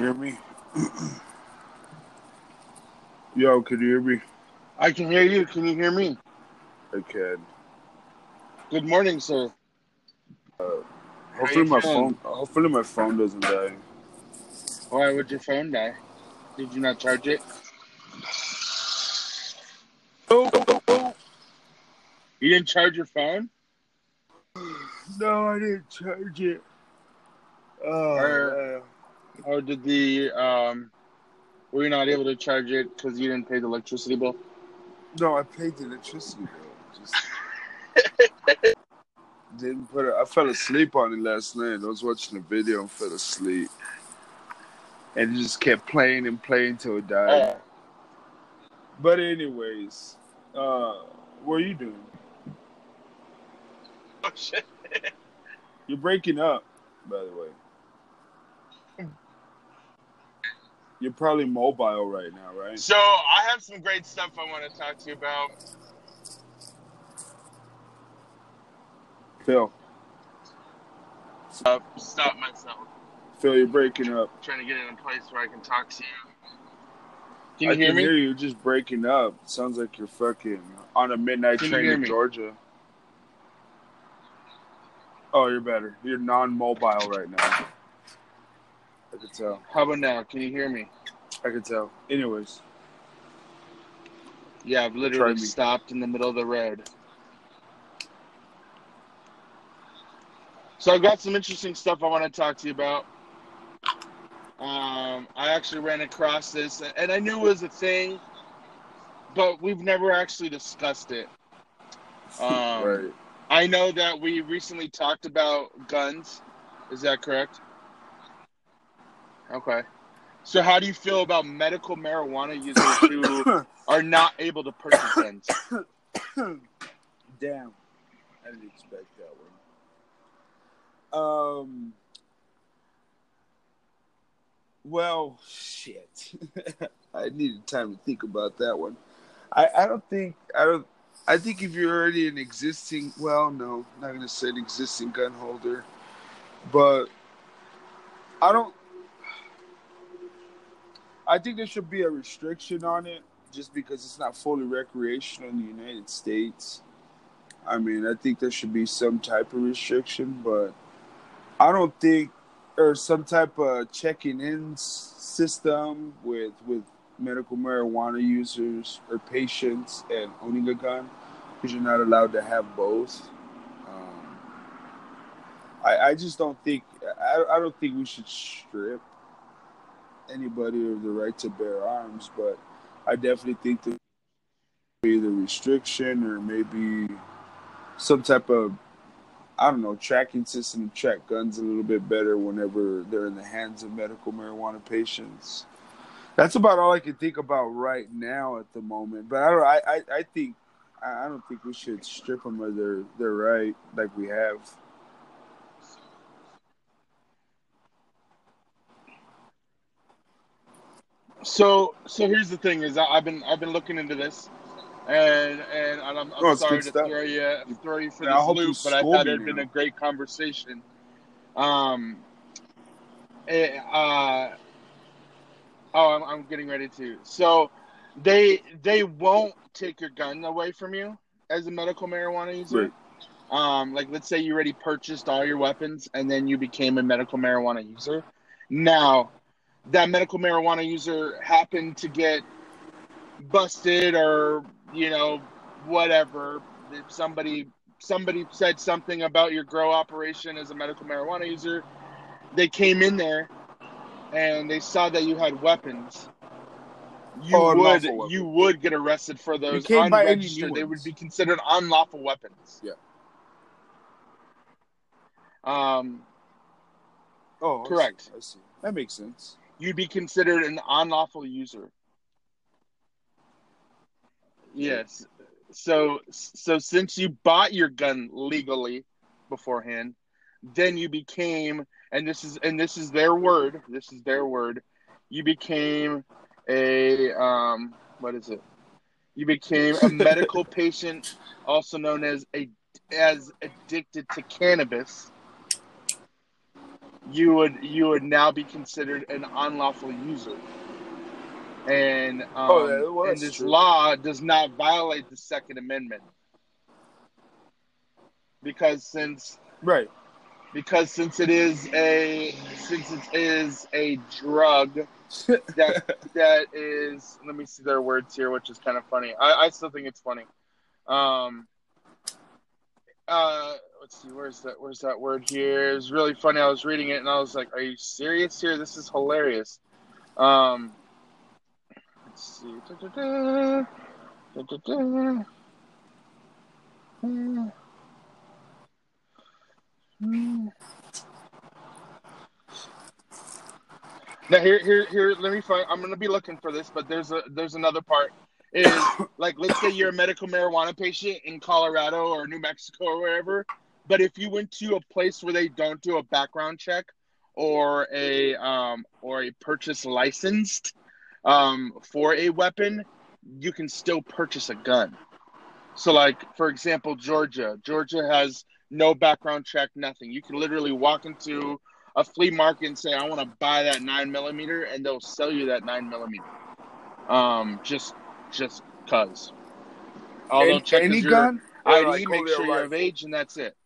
hear me? Yo, can you hear me? I can hear you. Can you hear me? I can. Good morning, sir. Uh, hopefully my feeling? phone. Hopefully my phone doesn't die. Why would your phone die? Did you not charge it? Oh, oh, oh. You didn't charge your phone? No, I didn't charge it. Oh, Or- Or did the um were you not able to charge it because you didn't pay the electricity bill? no, I paid the electricity bill. Just didn't put it. I fell asleep on it last night. I was watching a video and fell asleep, and it just kept playing and playing till it died. Oh, But anyways, uh, what are you doing? oh shit. You're breaking up, by the way. You're probably mobile right now, right? So I have some great stuff I want to talk to you about. Phil, Uh, stop myself. Phil, you're breaking up. trying to get in a place where I can talk to you. Can you I hear can me? hear you. You're just breaking up. Sounds like you're fucking on a midnight Can train in? Georgia. Oh, you're better. You're non-mobile right now. I could tell. How about now? Can you hear me? I could tell. Anyways, Yeah, I've literally stopped in the middle of the road. So I've got some interesting stuff I want to talk to you about. Um, I actually ran across this, and I knew it was a thing, but we've never actually discussed it. Um, right. I know that we recently talked about guns. Is that correct? Okay. So, how do you feel about medical marijuana users who are not able to purchase guns? Damn. I didn't expect that one. Um. Well, shit. I needed time to think about that one. I, I don't think I don't. I think if you're already an existing, well, no, not gonna say an existing gun holder, but I don't. I think there should be a restriction on it, just because it's not fully recreational in the United States. I mean, I think there should be some type of restriction, but I don't think or some type of checking in system with with medical marijuana users or patients and owning a gun because you're not allowed to have both. Um, I, I just don't think I, I don't think we should strip anybody of the right to bear arms, but I definitely think that either restriction or maybe some type of I don't know tracking system to track guns a little bit better whenever they're in the hands of medical marijuana patients. That's about all I can think about right now at the moment. But I don't. I I, I think I don't think we should strip them of their their right like we have. So, so here's the thing: is I- I've been I've been looking into this, and and I'm, I'm Oh, sorry to stuff. throw you throw you for Yeah, this loop, but I thought it'd been a great conversation. Um, eh, uh, oh, I'm, I'm getting ready to. So, they they won't take your gun away from you as a medical marijuana user. Right. Um, like let's say you already purchased all your weapons and then you became a medical marijuana user. Now, that medical marijuana user happened to get busted or you know whatever. If somebody somebody said something about your grow operation as a medical marijuana user. They came in there and they saw that you had weapons. You Oh, would weapons. you would get arrested for those unregistered. They would be considered unlawful weapons. Yeah. Um, Oh, I see. Correct. I see. That makes sense. You'd be considered an unlawful user. Yes. So so since you bought your gun legally beforehand, then you became and this is and this is their word, this is their word. You became a um what is it? You became a medical patient also known as a as addicted to cannabis you would you would now be considered an unlawful user. And um, Oh, yeah, well, and this true. law does not violate the Second Amendment because since Right. because since it is a since it is a drug that that is let me see their words here which is kind of funny i, I still think it's funny um uh let's see where's that where's that word here it's really funny i was reading it and i was like are you serious here this is hilarious um let's see Da-da-da. Da-da-da. Now here, here, here. Let me find. I'm gonna be looking for this, but there's a there's another part. Is like let's say you're a medical marijuana patient in Colorado or New Mexico or wherever, but if you went to a place where they don't do a background check or a um or a purchase licensed um for a weapon, you can still purchase a gun. So like for example, Georgia. Georgia has no background check, nothing. You can literally walk into a flea market and say, I want to buy that nine millimeter, and they'll sell you that nine millimeter. Um, just, just cause. They'll Any, check any gun? ID, like, make sure you're of age, and that's it.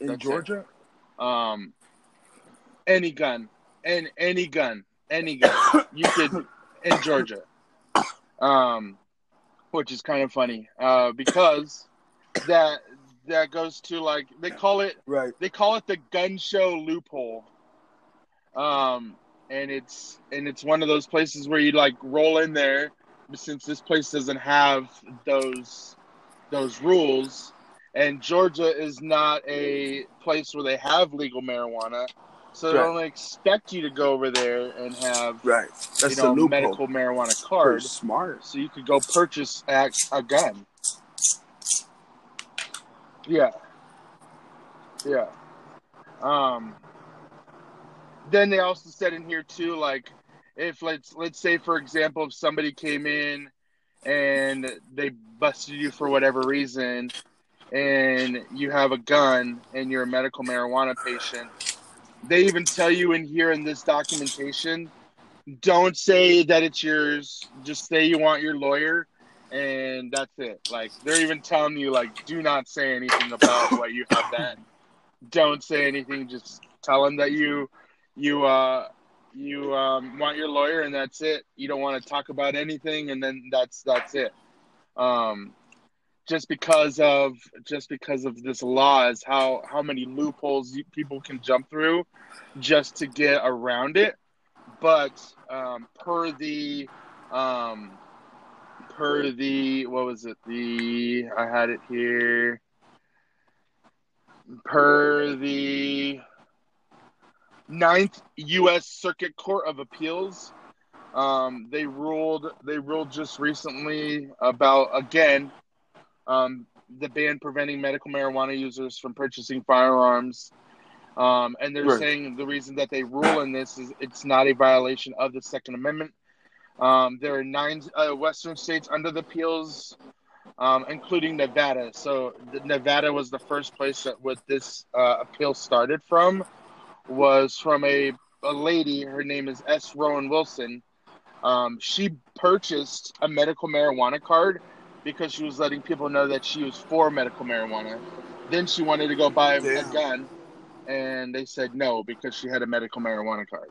In That's it. Georgia. Um, any gun, and any gun, any gun, you could in Georgia. Um, which is kind of funny, uh, because that that goes to like they call it Right. they call it the gun show loophole um and it's and it's one of those places where you like roll in there since this place doesn't have those those rules and georgia is not a place where they have legal marijuana so they Right. don't expect you to go over there and have Right. That's you know the medical marijuana Pretty smart. so you could go purchase a, a gun. Yeah. Yeah. Um then they also said in here too like if let's let's say for example if somebody came in and they busted you for whatever reason and you have a gun and you're a medical marijuana patient they even tell you in here in this documentation don't say that it's yours. Just say you want your lawyer, and that's it. Like they're even telling you, like, do not say anything about what you have that. Don't say anything. Just tell them that you, you, uh, you um, want your lawyer, and that's it. You don't want to talk about anything, and then that's that's it. Um, just because of just because of this law is how how many loopholes people can jump through just to get around it but um, per the um, per the what was it the I had it here per the ninth U.S. Circuit Court of Appeals. Um, they ruled they ruled just recently about again um, the ban preventing medical marijuana users from purchasing firearms. Um, and they're Right. saying the reason that they rule in this is it's not a violation of the Second Amendment. Um, there are nine uh, Western states under the appeals, um, including Nevada. So the, Nevada was the first place that what this uh, appeal started from. Was from a, a lady. Her name is S. Rowan Wilson. Um, she purchased a medical marijuana card because she was letting people know that she was for medical marijuana. Then she wanted to go buy a, a gun, and they said no because she had a medical marijuana card.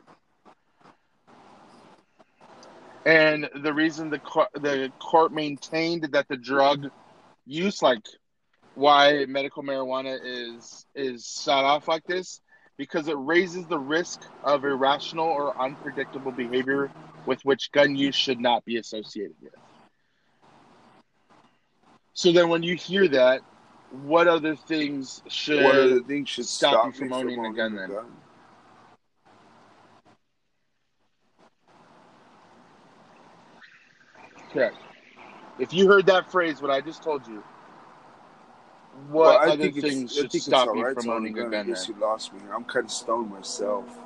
And the reason the court, the court maintained that the drug use, like why medical marijuana is is shot off like this, because it raises the risk of irrational or unpredictable behavior with which gun use should not be associated with. So then, when you hear that, what other things should What other things should stop stop, you from me owning a gun then? correct? If you heard that phrase, what I just told you, what Well, I other things should stop you right from owning a gun? guess Then? you lost me. I'm kind of stoned myself.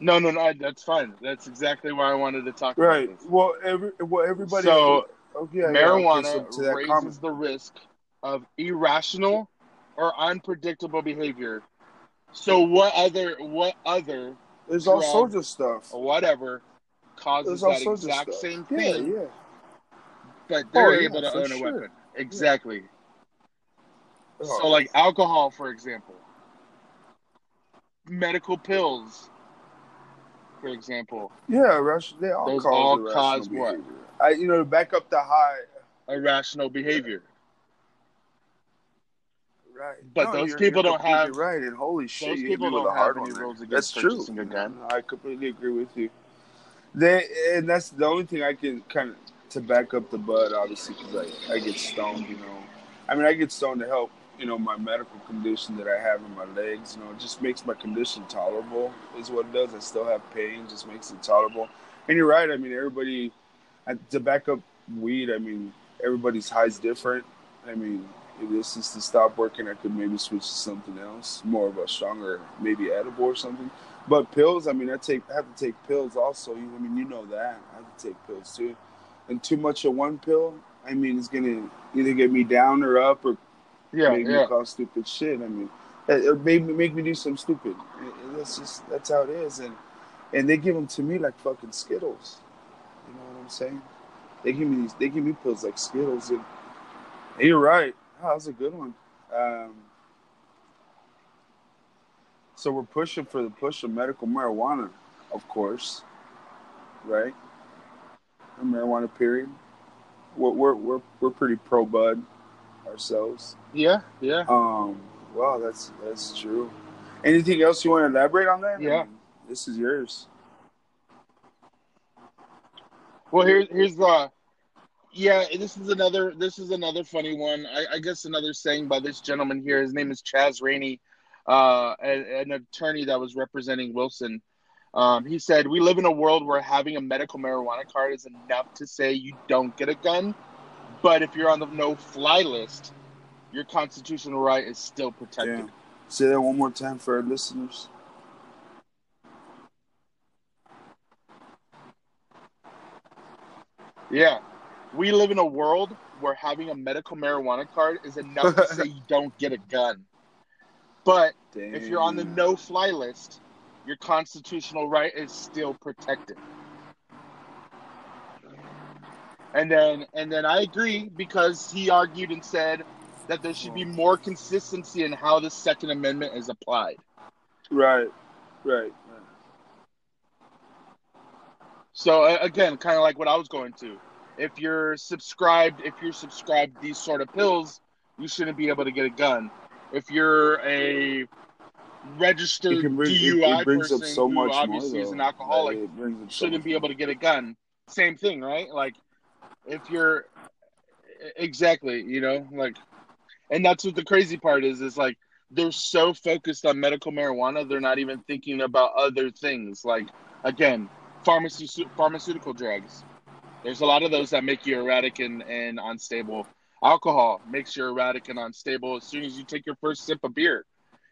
No, no, no. That's fine. That's exactly why I wanted to talk Right. about this. Right. Well, every well everybody. So, oh, yeah, yeah, okay, marijuana so raises comment. the risk of irrational or unpredictable behavior. So what other what other There's all sorts of stuff. or whatever causes that exact same thing, yeah. but they're Oh, yeah, able to own a sure. weapon? Exactly. Oh, So like alcohol, for example, medical pills, for example, yeah, Rush, they all Those cause all cause what? I, you know, to back up the high. irrational behavior. Right. But those you're- people don't have- right. And holy shit, those people don't have any rules against That's true. purchasing a gun. I completely agree with you. They and that's the only thing I can kind of to back up the bud, obviously, because I, I get stoned. You know, I mean, I get stoned to help. You know, my medical condition that I have in my legs. You know, it just makes my condition tolerable. Is what it does. I still have pain, just makes it tolerable. And you're right. I mean, everybody to back up weed. I mean, everybody's high's different. I mean, if this is to stop working, I could maybe switch to something else, more of a stronger, maybe edible or something. But pills, I mean, I take, I have to take pills also. I mean, you know that I have to take pills too. And too much of one pill, I mean, it's gonna either get me down or up, or Yeah, make yeah. me cause stupid shit. I mean, it, made me make me do some stupid. That's just that's how it is. And and they give them to me like fucking Skittles. You know what I'm saying? They give me these. They give me pills like Skittles. And, you're right. Oh, that was a good one. Um, so we're pushing for the push of medical marijuana, of course, right? Marijuana period. We're we're we're, we're pretty pro bud ourselves. Yeah, yeah. Um, wow, that's that's true. Anything else you want to elaborate on that? I Yeah. mean, this is yours. Well, here's here's the yeah. This is another this is another funny one. I, I guess another saying by this gentleman here. His name is Chaz Rainey, uh, a- an attorney that was representing Wilson. Um, he said, "We live in a world where having a medical marijuana card is enough to say you don't get a gun, but if you're on the no-fly list, your constitutional right is still protected." Yeah. Say that one more time for our listeners. Yeah. We live in a world where having a medical marijuana card is enough to say you don't get a gun. But Damn. if you're on the no fly list, your constitutional right is still protected. And then and then I agree because he argued and said that there should be hmm. more consistency in how the Second Amendment is applied. right, right, right. So again, kind of like what I was going to. If you're subscribed, if you're subscribed these sort of pills, you shouldn't be able to get a gun. If you're a registered It bring, DUI it brings person up so who much more. obviously is an alcoholic, Like, it brings up shouldn't much be able to get a gun. Same thing, right? Like if you're exactly, you know, like and that's what the crazy part is is like they're so focused on medical marijuana, they're not even thinking about other things. Like again, pharmacy pharmaceutical drugs. There's a lot of those that make you erratic and, and unstable. Alcohol makes you erratic and unstable as soon as you take your first sip of beer.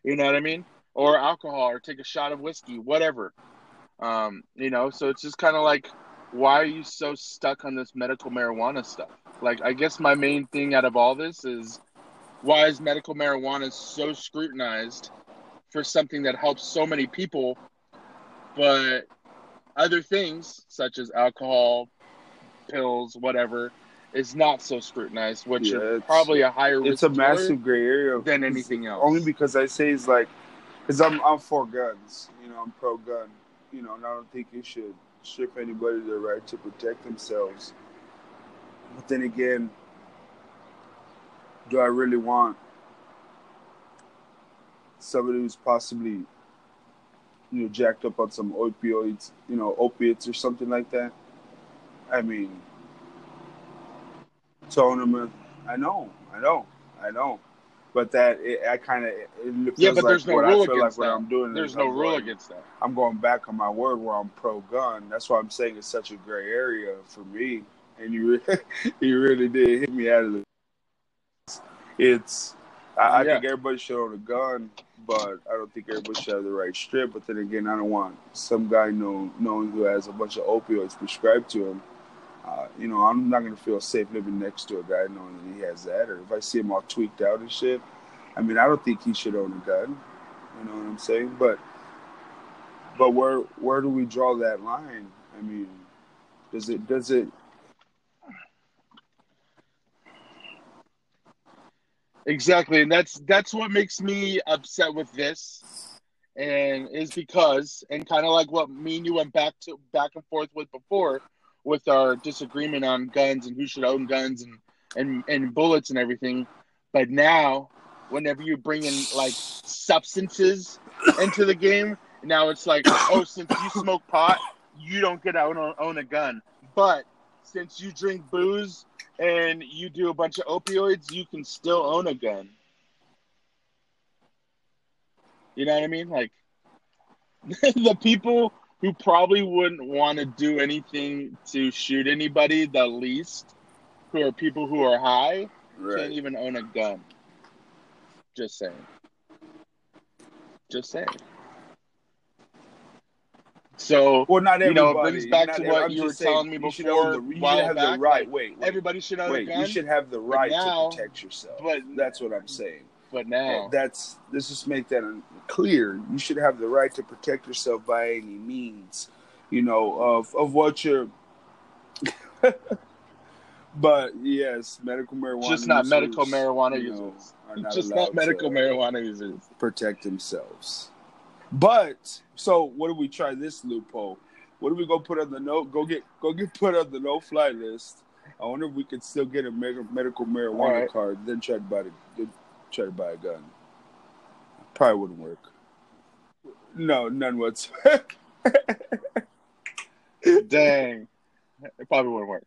You know what I mean? Or alcohol, or take a shot of whiskey, whatever. Um, you know, so it's just kind of like, why are you so stuck on this medical marijuana stuff? Like, I guess my main thing out of all this is why is medical marijuana so scrutinized for something that helps so many people, but other things such as alcohol, pills, whatever, is not so scrutinized, which Yeah, it's- probably a higher risk It's a massive gray area than anything else. Only because I say it's like, because I'm I'm for guns. You know, I'm pro gun. You know, and I don't think you should strip anybody their right to protect themselves. But then again, do I really want somebody who's possibly, you know, jacked up on some opioids, you know, opiates or something like that? I mean, tournament. I know, I know, I know. But that it, I kind of Yeah, but like there's no what rule I feel like against what that. I'm doing. There's no I'm rule going- against that. I'm going back on my word where I'm pro gun. That's why I'm saying it's such a gray area for me. And you, re- you really did hit me out of the. It's, I, I Yeah. think everybody should own a gun, but I don't think everybody should have the right strip. But then again, I don't want some guy know, knowing who has a bunch of opioids prescribed to him uh, you know, I'm not gonna feel safe living next to a guy knowing that he has that, or if I see him all tweaked out and shit. I mean, I don't think he should own a gun. You know what I'm saying? But, but where where do we draw that line? I mean, does it does it? Exactly, and that's that's what makes me upset with this, and is because and kind of like what me and you went back to back and forth with before, with our disagreement on guns and who should own guns and and and bullets and everything, but now whenever you bring in like substances into the game, now it's like, oh, since you smoke pot, you don't get to own, own a gun. But since you drink booze and you do a bunch of opioids, you can still own a gun. You know what I mean? Like the people who probably wouldn't want to do anything to shoot anybody the least, who are people who are high, Right. can't even own a gun. Just saying. Just saying. So Well, not You everybody. know, it brings back Not to what I'm you were saying, telling me you should before, the- You should have the right. Wait, wait, everybody should own wait. a gun. You should have the right now- to protect yourself. but- that's what I'm saying. But now That's let's just make that clear. You should have the right to protect yourself by any means. You know of of what you're. but yes, medical marijuana. just not users, medical marijuana you know, users. not Just not medical marijuana users. protect themselves. But so what do we try this loophole? What do we go put on the no? Go get go get put on the no fly list. I wonder if we could still get a medical marijuana right. card, then try to buy the try to buy a gun. Probably wouldn't work. No, none whatsoever. Dang. It probably wouldn't work.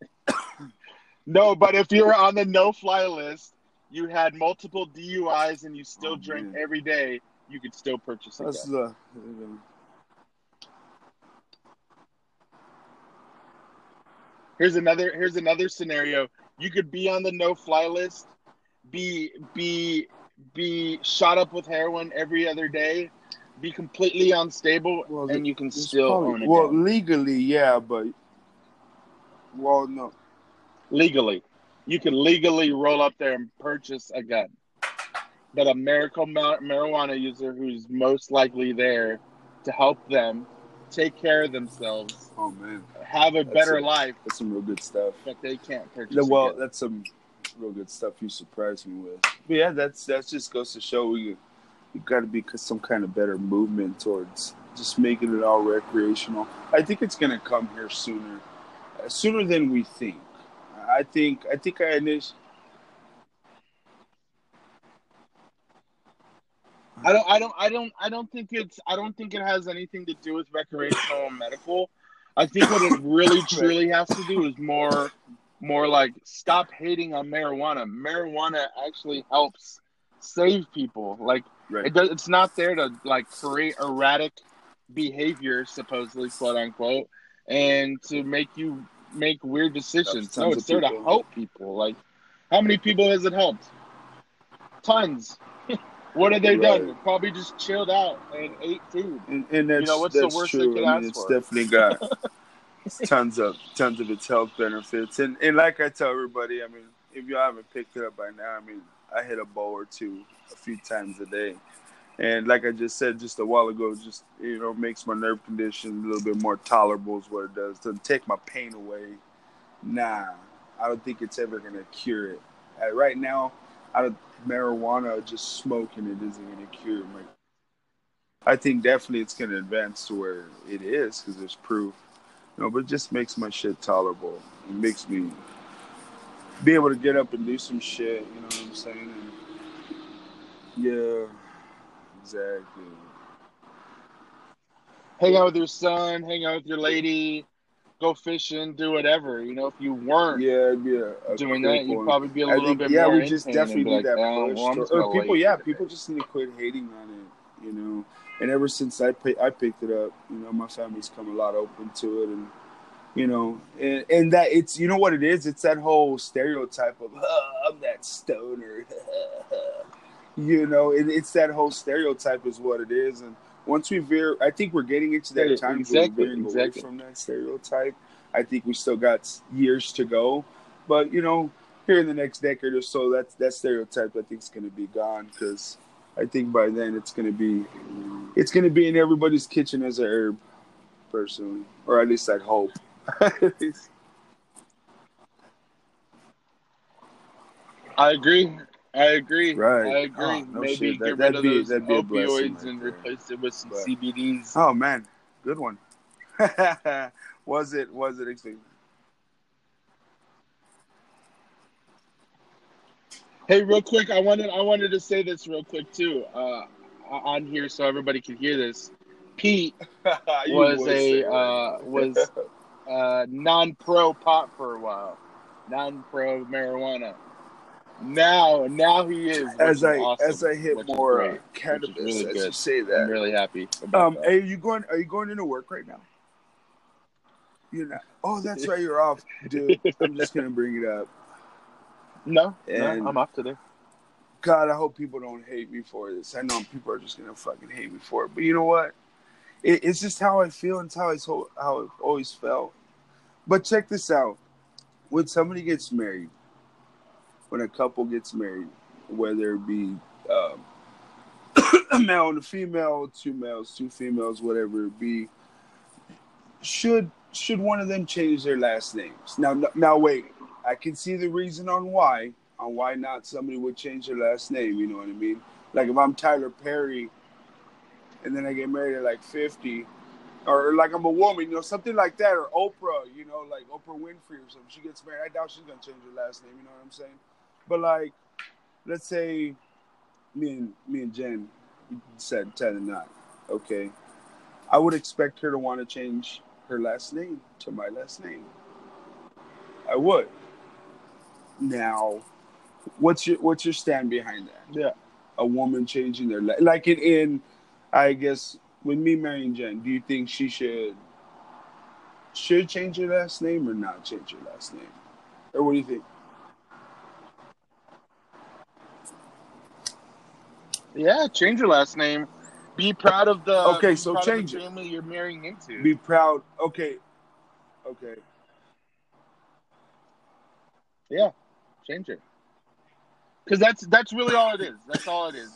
no, but if you were on the no fly list, you had multiple DUIs and you still Oh, drink man. every day, you could still purchase a That's gun. the. Here's another here's another scenario. You could be on the no fly list, be be be shot up with heroin every other day, be completely unstable, Well, and you can still probably- own a well, gun legally, yeah, but well, no. legally. You can legally roll up there and purchase a gun. But a medical ma- marijuana user who's most likely there to help them take care of themselves, Oh man, have a That's better life, that's some real good stuff. but they can't purchase. Yeah, well, that's some real good stuff you surprised me with. But yeah, that's that just goes to show you you got to be some kind of better movement towards just making it all recreational. I think it's gonna come here sooner, uh, sooner than we think. I think I think I initially. I don't, I don't, I don't, I don't think it's, I don't think it has anything to do with recreational and medical. I think what it really, truly has to do is more, more like stop hating on marijuana. Marijuana actually helps save people. Like Right. it does, it's not there to like create erratic behavior, supposedly, quote unquote, and to make you make weird decisions. No, it's there to help people. Like, how many people has it helped? Tons. what have they done? Right. Probably just chilled out and ate food. And, and that's, know, what's the that's worst they could I ask mean, it's for? definitely got tons of tons of its health benefits. And and like I tell everybody, I mean, if y'all haven't picked it up by now, I mean, I hit a bowl or two a few times a day. And like I just said just a while ago, just you know, makes my nerve condition a little bit more tolerable is what it does. Doesn't take my pain away. Nah, I don't think it's ever gonna cure it. Right now, out of marijuana, just smoking it isn't gonna cure my I think definitely it's to advance to where it is because there's proof. Know, but it just makes my shit tolerable. It makes me be able to get up and do some shit. You know what I'm saying? And yeah, exactly. Hang out with your son, hang out with your lady, go fishing, do whatever. You know, if you weren't Yeah, it'd be a, a doing that, you'd probably be a little think, bit yeah, more. we just in pain and definitely need like, that "Oh, push. well, to- or people, yeah, people just need to quit hating on it. You know, and ever since I pay, I picked it up, you know, my family's come a lot open to it, and you know, and, and that it's you know what it is. It's that whole stereotype of "Oh, I'm that stoner. you know, it, it's that whole stereotype is what it is, and once we veer, I think we're getting into that Yeah, time where exactly, we're veering away from that stereotype. I think we still got years to go, but you know, here in the next decade or so, that that stereotype I think is going to be gone because I think by then it's going to be it's going to be in everybody's kitchen as a herb, personally, or at least I'd hope. I agree. I agree. Right. I agree. Oh, no Maybe shit. get That- rid of be- those that'd be a blessing opioids right and there. replace it with some But- CBDs. oh man, good one. was it? Was it? extreme? Hey, real quick, I wanted I wanted to say this real quick too, uh, on here so everybody could hear this. Pete was a uh, was uh, non-pro pot for a while, non-pro marijuana. Now, now he is. as I awesome, as I hit more great, cannabis, really as you good. say I'm really happy Um, that. are you going? Are you going into work right now? You're not. Oh, that's right. You're off, dude. I'm just gonna bring it up. No, and- no, I'm off today. God, I hope people don't hate me for this. I know people are just gonna fucking hate me for it, but you know what? It, it's just how I feel and it's how I how I've always felt. But check this out: when somebody gets married, when a couple gets married, whether it be um, a male and a female, two males, two females, whatever it be, should should one of them change their last names? Now, now wait. I can see the reason on why on why not somebody would change their last name. You know what I mean? Like if I'm Tyler Perry, and then I get married at like 50, or like I'm a woman, you know, something like that, or Oprah, you know, like Oprah Winfrey or something. She gets married. I doubt she's gonna change her last name. You know what I'm saying? But like, let's say me and me and Jen said and not okay. I would expect her to want to change her last name to my last name. I would. Now, what's your what's your stand behind that? Yeah. A woman changing their la- like in, in I guess with me marrying Jen, do you think she should should change her last name or not change her last name? Or what do you think? Yeah, change your last name. Be proud of the Okay, so of the change it. family you're marrying into. Be proud. Okay. Okay. yeah, change it. Because that's that's really all it is. That's all it is.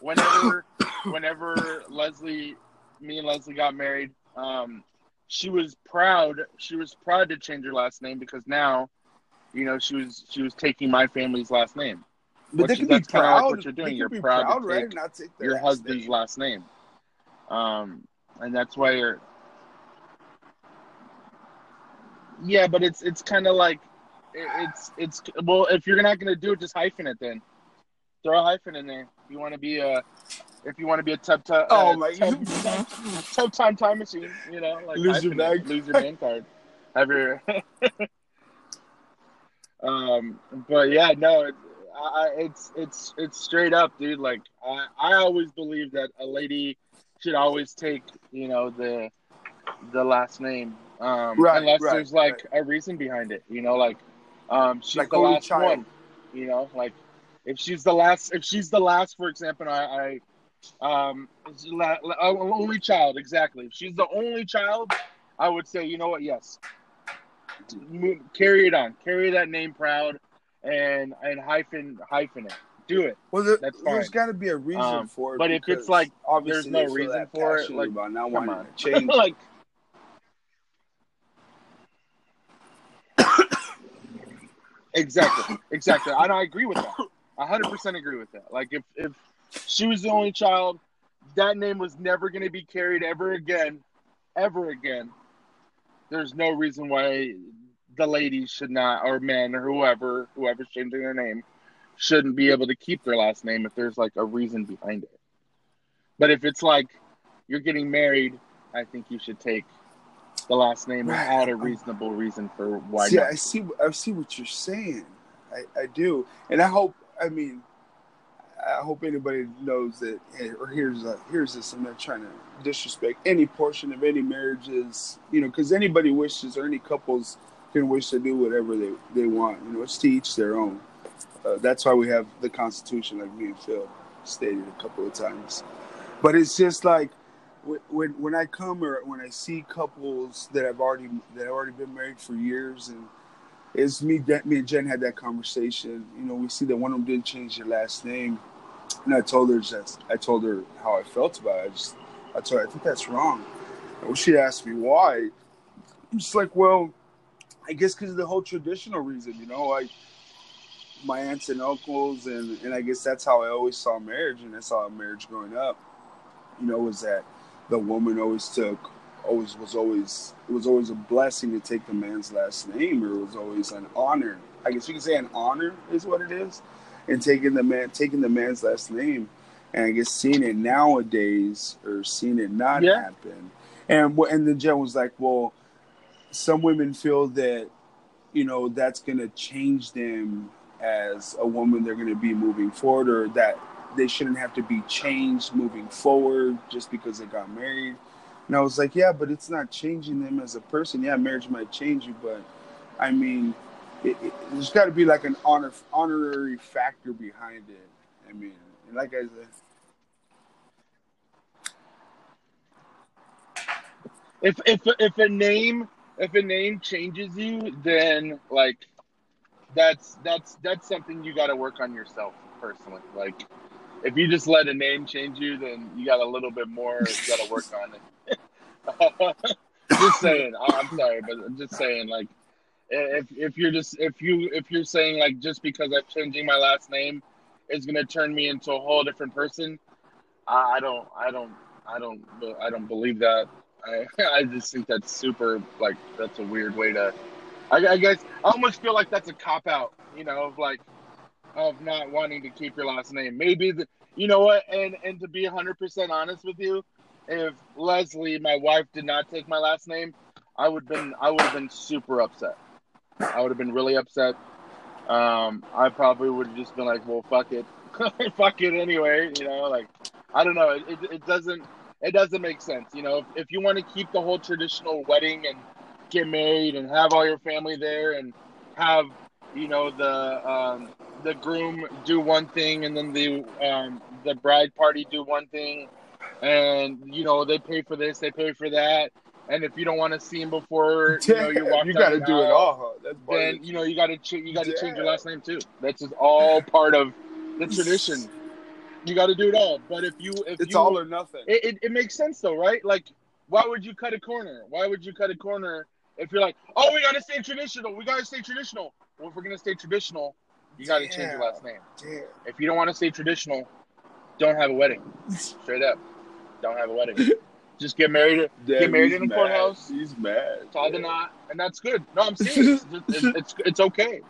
Whenever whenever Leslie, me and Leslie got married, um, she was proud. She was proud to change her last name because now, you know, she was she was taking my family's last name. But they can be that's kinda like proud. what you're doing. You're proud proud, right? not take your last husband's name. last name. Um, and that's why you're. Yeah, but it's it's kind of like it's it's well if you're not gonna do it, just hyphen it then. Throw a hyphen in there. If you want to be a if you want to be a tub tub Oh my tub, tub time time machine, you know, like Lose your bag. lose your name card, have your. um, but yeah, no, it, I, it's it's it's straight up, dude. Like I I always believe that a lady should always take you know the the last name, um, Right, unless right, there's like a reason behind it, you know, like um, she's Like the only last child. one, you know, like if she's the last, if she's the last, for example, I, I um, la- la- only child, exactly. If she's the only child, I would say, you know what, yes, carry it on, carry that name proud, and and hyphen hyphen it, do it. Well, there, fine. got to be a reason Um, for it. but if it's like obviously there's no reason for it, like, about not wanting on, to change. like exactly, exactly. And I agree with that. I hundred percent agree with that. Like if if she was the only child, that name was never going to be carried ever again, ever again. There's no reason why the ladies should not, or men, or whoever, whoever's changing their name, shouldn't be able to keep their last name if there's like a reason behind it. But if it's like you're getting married, I think you should take the last name without a reasonable reason for why not. I see. I see what you're saying. I, I do, and I hope. I mean, I hope anybody knows that, or here's a, here's this. I'm not trying to disrespect any portion of any marriages, you know, because anybody wishes or any couples can wish to do whatever they they want. You know, it's to each their own. Uh, that's why we have the Constitution, like me and Phil stated a couple of times. But it's just like when when I come or when I see couples that have already that have already been married for years, and it's me me and Jen had that conversation. You know, we see that one of them didn't change their last name, and I told her that I told her how I felt about it. I just I told her I think that's wrong. And she asked me why. I'm just like, well, I guess because of the whole traditional reason. You know, like my aunts and uncles, and and I guess that's how I always saw marriage, and I saw marriage growing up. You know, was that the woman always took always was always it was always a blessing to take the man's last name or it was always an honor. I guess you could say an honor is what it is and taking the man taking the man's last name. And i guess seeing it nowadays or seeing it not Yeah. happen. And and the jen was like well some women feel that you know that's gonna change them as a woman they're gonna be moving forward or that they shouldn't have to be changed moving forward just because they got married. And I was like, yeah, but it's not changing them as a person. Yeah, marriage might change you, but I mean, it, it, there's got to be like an honor honorary factor behind it. I mean, like I said, if if if a name if a name changes you, then like that's that's that's something you got to work on yourself personally. Like if you just let a name change you, then you got a little bit more you got to work on it. just saying. I'm sorry, but I'm just saying like if if you're just if you if you're saying like just because I'm changing my last name is gonna turn me into a whole different person, I, I don't I don't I don't I don't believe that. I I just think that's super like that's a weird way to. I, I guess I almost feel like that's a cop out, you know, like of not wanting to keep your last name. Maybe the you know what, and and to be hundred percent honest with you, if Leslie, my wife, did not take my last name, I would been I would have been super upset. I would have been really upset. Um, I probably would have just been like, well, fuck it, fuck it anyway, you know, like I don't know, it, it, it doesn't it doesn't make sense. You know, if, if you want to keep the whole traditional wedding and get married and have all your family there and have, you know, the um, the groom do one thing and then the um, the bride party do one thing, and you know they pay for this, they pay for that, and if you don't want to see him before, you know, you walk you got to do it all. Huh? That's Then you know you got to ch- you got to change your last name too. That's just all part of the tradition. You got to do it all. But if you if it's you all or nothing. it, it, it makes sense though, right? Like, why would you cut a corner? Why would you cut a corner if you're like, oh, we gotta stay traditional. We gotta stay traditional. Well, if we're gonna stay traditional, you gotta change your last name. Damn. If you don't want to stay traditional, don't have a wedding. Straight up, don't have a wedding. Just get married. Damn, married in a mad. courthouse. He's mad. Tie the knot, and that's good. No, I'm serious. it's, it's it's okay.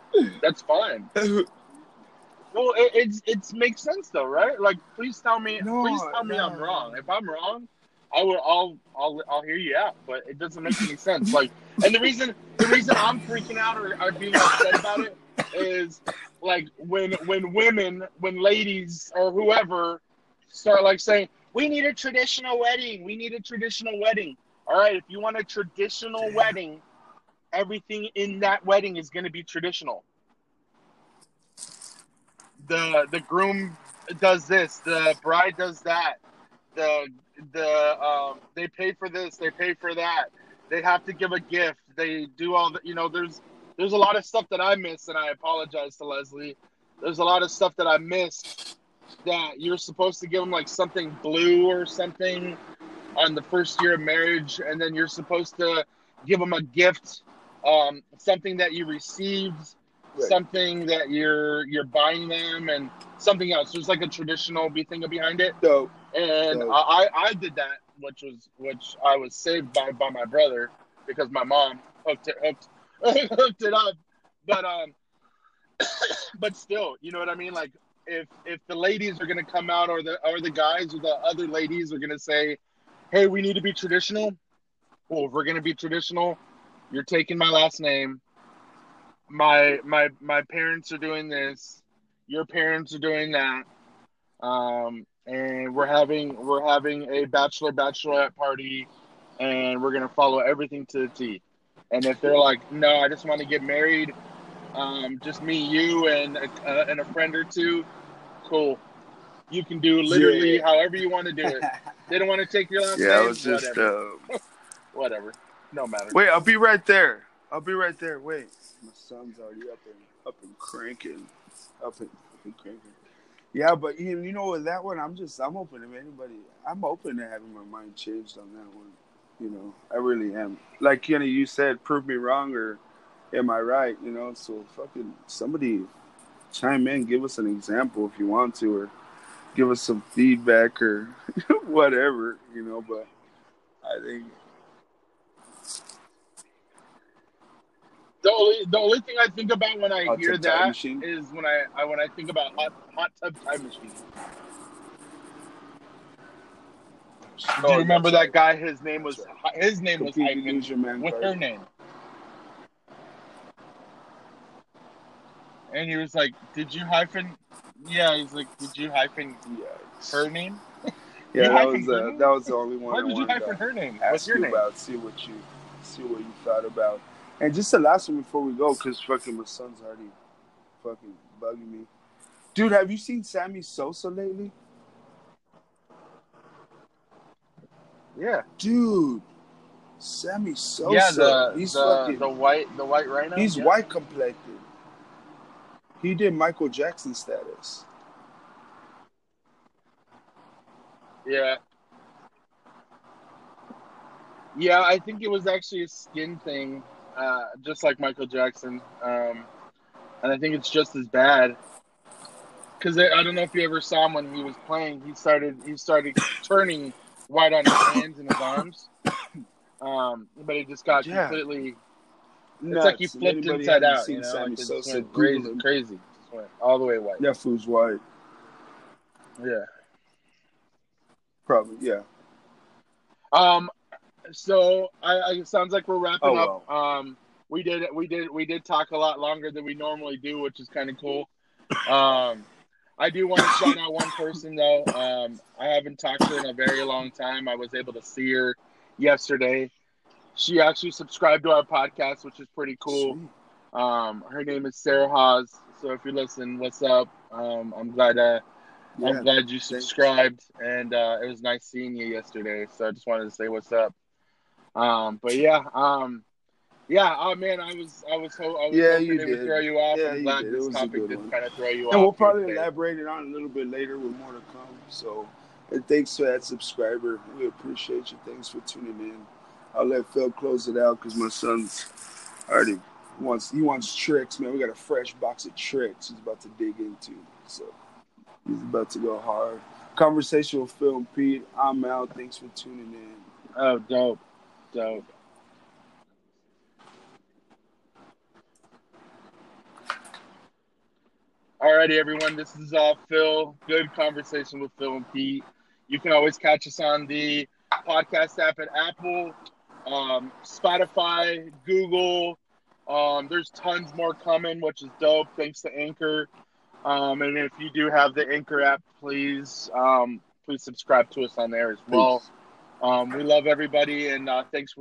That's fine. Well, it it's it makes sense though, right? Like, please tell me, No, please tell me I'm wrong. If I'm wrong, I will, I'll, I'll, I'll hear you out. But it doesn't make any sense. Like, and the reason, the reason I'm freaking out or, or being upset about it is like when, when women, when ladies or whoever start like saying, "We need a traditional wedding. We need a traditional wedding." All right, if you want a traditional wedding, everything in that wedding is going to be traditional the the groom does this, the bride does that, the the um, they pay for this, they pay for that, they have to give a gift, they do all the you know. There's there's a lot of stuff that I missed, and I apologize to Leslie. There's a lot of stuff that I missed that you're supposed to give them like something blue or something on the first year of marriage, and then you're supposed to give them a gift, um, something that you received Right. something that you're you're buying them and something else. There's like a traditional be thing behind it, Dope. and Dope. I, I did that, which was which I was saved by by my brother because my mom hooked it hooked hooked it up, but um, but still, you know what I mean? Like if if the ladies are gonna come out or the or the guys or the other ladies are gonna say, hey, we need to be traditional. Well, if we're gonna be traditional, you're taking my last name. My my my parents are doing this. Your parents are doing that. Um and we're having we're having a bachelor bachelorette party and we're gonna follow everything to the t and if they're like no i just want to get married um just me you and a, uh, and a friend or two cool You can do literally Yeah. however you want to do it. They don't want to take your last yeah, I name. was just. whatever. Uh, whatever. No matter. wait, I'll be right there. I'll be right there. Wait, my son's already up and up and cranking, up and, up and cranking. Yeah, but you you know with that one, I'm just I'm open to anybody. I'm open to having my mind changed on that one. You know, I really am. Like Kenny, you said, prove me wrong or am I right? You know, so fucking somebody chime in, give us an example if you want to, or give us some feedback or whatever. You know, but I think The only the only thing I think about when I Hot hear that machine? is when I, I when I think about hot hot tub time machine. Do you remember that guy? His name was his name was completely hyphen lose with card. her name, and he was like, "Did you hyphen?" Yeah, he's like, "Did you hyphen her name? Yeah, that was uh, that was the only one Why I did you hyphen her name? What's your you name?" about. See what you see what you thought about. And just the last one before we go, because fucking my son's already fucking bugging me. Dude, have you seen Sammy Sosa lately? Yeah, Dude, Sammy Sosa. yeah. The he's the, fucking. the white the white rhino. he's yeah. white complected. He did Michael Jackson status. Yeah. Yeah, I think it was actually a skin thing, uh, just like Michael Jackson. Um, and I think it's just as bad. Because I, I don't know if you ever saw him when he was playing. He started he started turning white on his hands and his arms. Um, but he just got Yeah. completely. It's Nuts. like he flipped anybody inside out. Seen You know, Sammy like it just went crazy, him. crazy. Just went all the way white. That fool's white. Yeah. Probably, yeah. Um, so I, I it sounds like we're wrapping Oh, up. Um, we did we did we did talk a lot longer than we normally do, which is kind of cool. Um, I do want to shout out one person though. Um, I haven't talked to her in a very long time. I was able to see her yesterday. She actually subscribed to our podcast, which is pretty cool. Um, her name is Sarah Haas. So if you listen, what's up? Um, I'm glad uh, Yeah. I'm glad you subscribed, and uh, it was nice seeing you yesterday. So I just wanted to say what's up. Um, but yeah, um, yeah. Oh man, I was, I was, ho- I was Yeah, hoping you it did. would throw you off. Yeah, I'm you glad did. This topic one. kind of throw you off. And we'll probably today. elaborate it on a little bit later with more to come. So, and thanks for that subscriber. We appreciate you. Thanks for tuning in. I'll let Phil close it out because my son's already wants he wants Trix, man. We got a fresh box of Trix he's about to dig into. So he's about to go hard. Conversation with Phil and Pete. I'm out. Thanks for tuning in. Oh, dope, dope. Alrighty, everyone. This is uh, Phil. Good conversation with Phil and Pete. You can always catch us on the podcast app at Apple, um, Spotify, Google. Um, there's tons more coming, which is dope. Thanks to Anchor. Um, and if you do have the Anchor app, please um, please subscribe to us on there as well. Um, we love everybody, and uh, thanks for listening.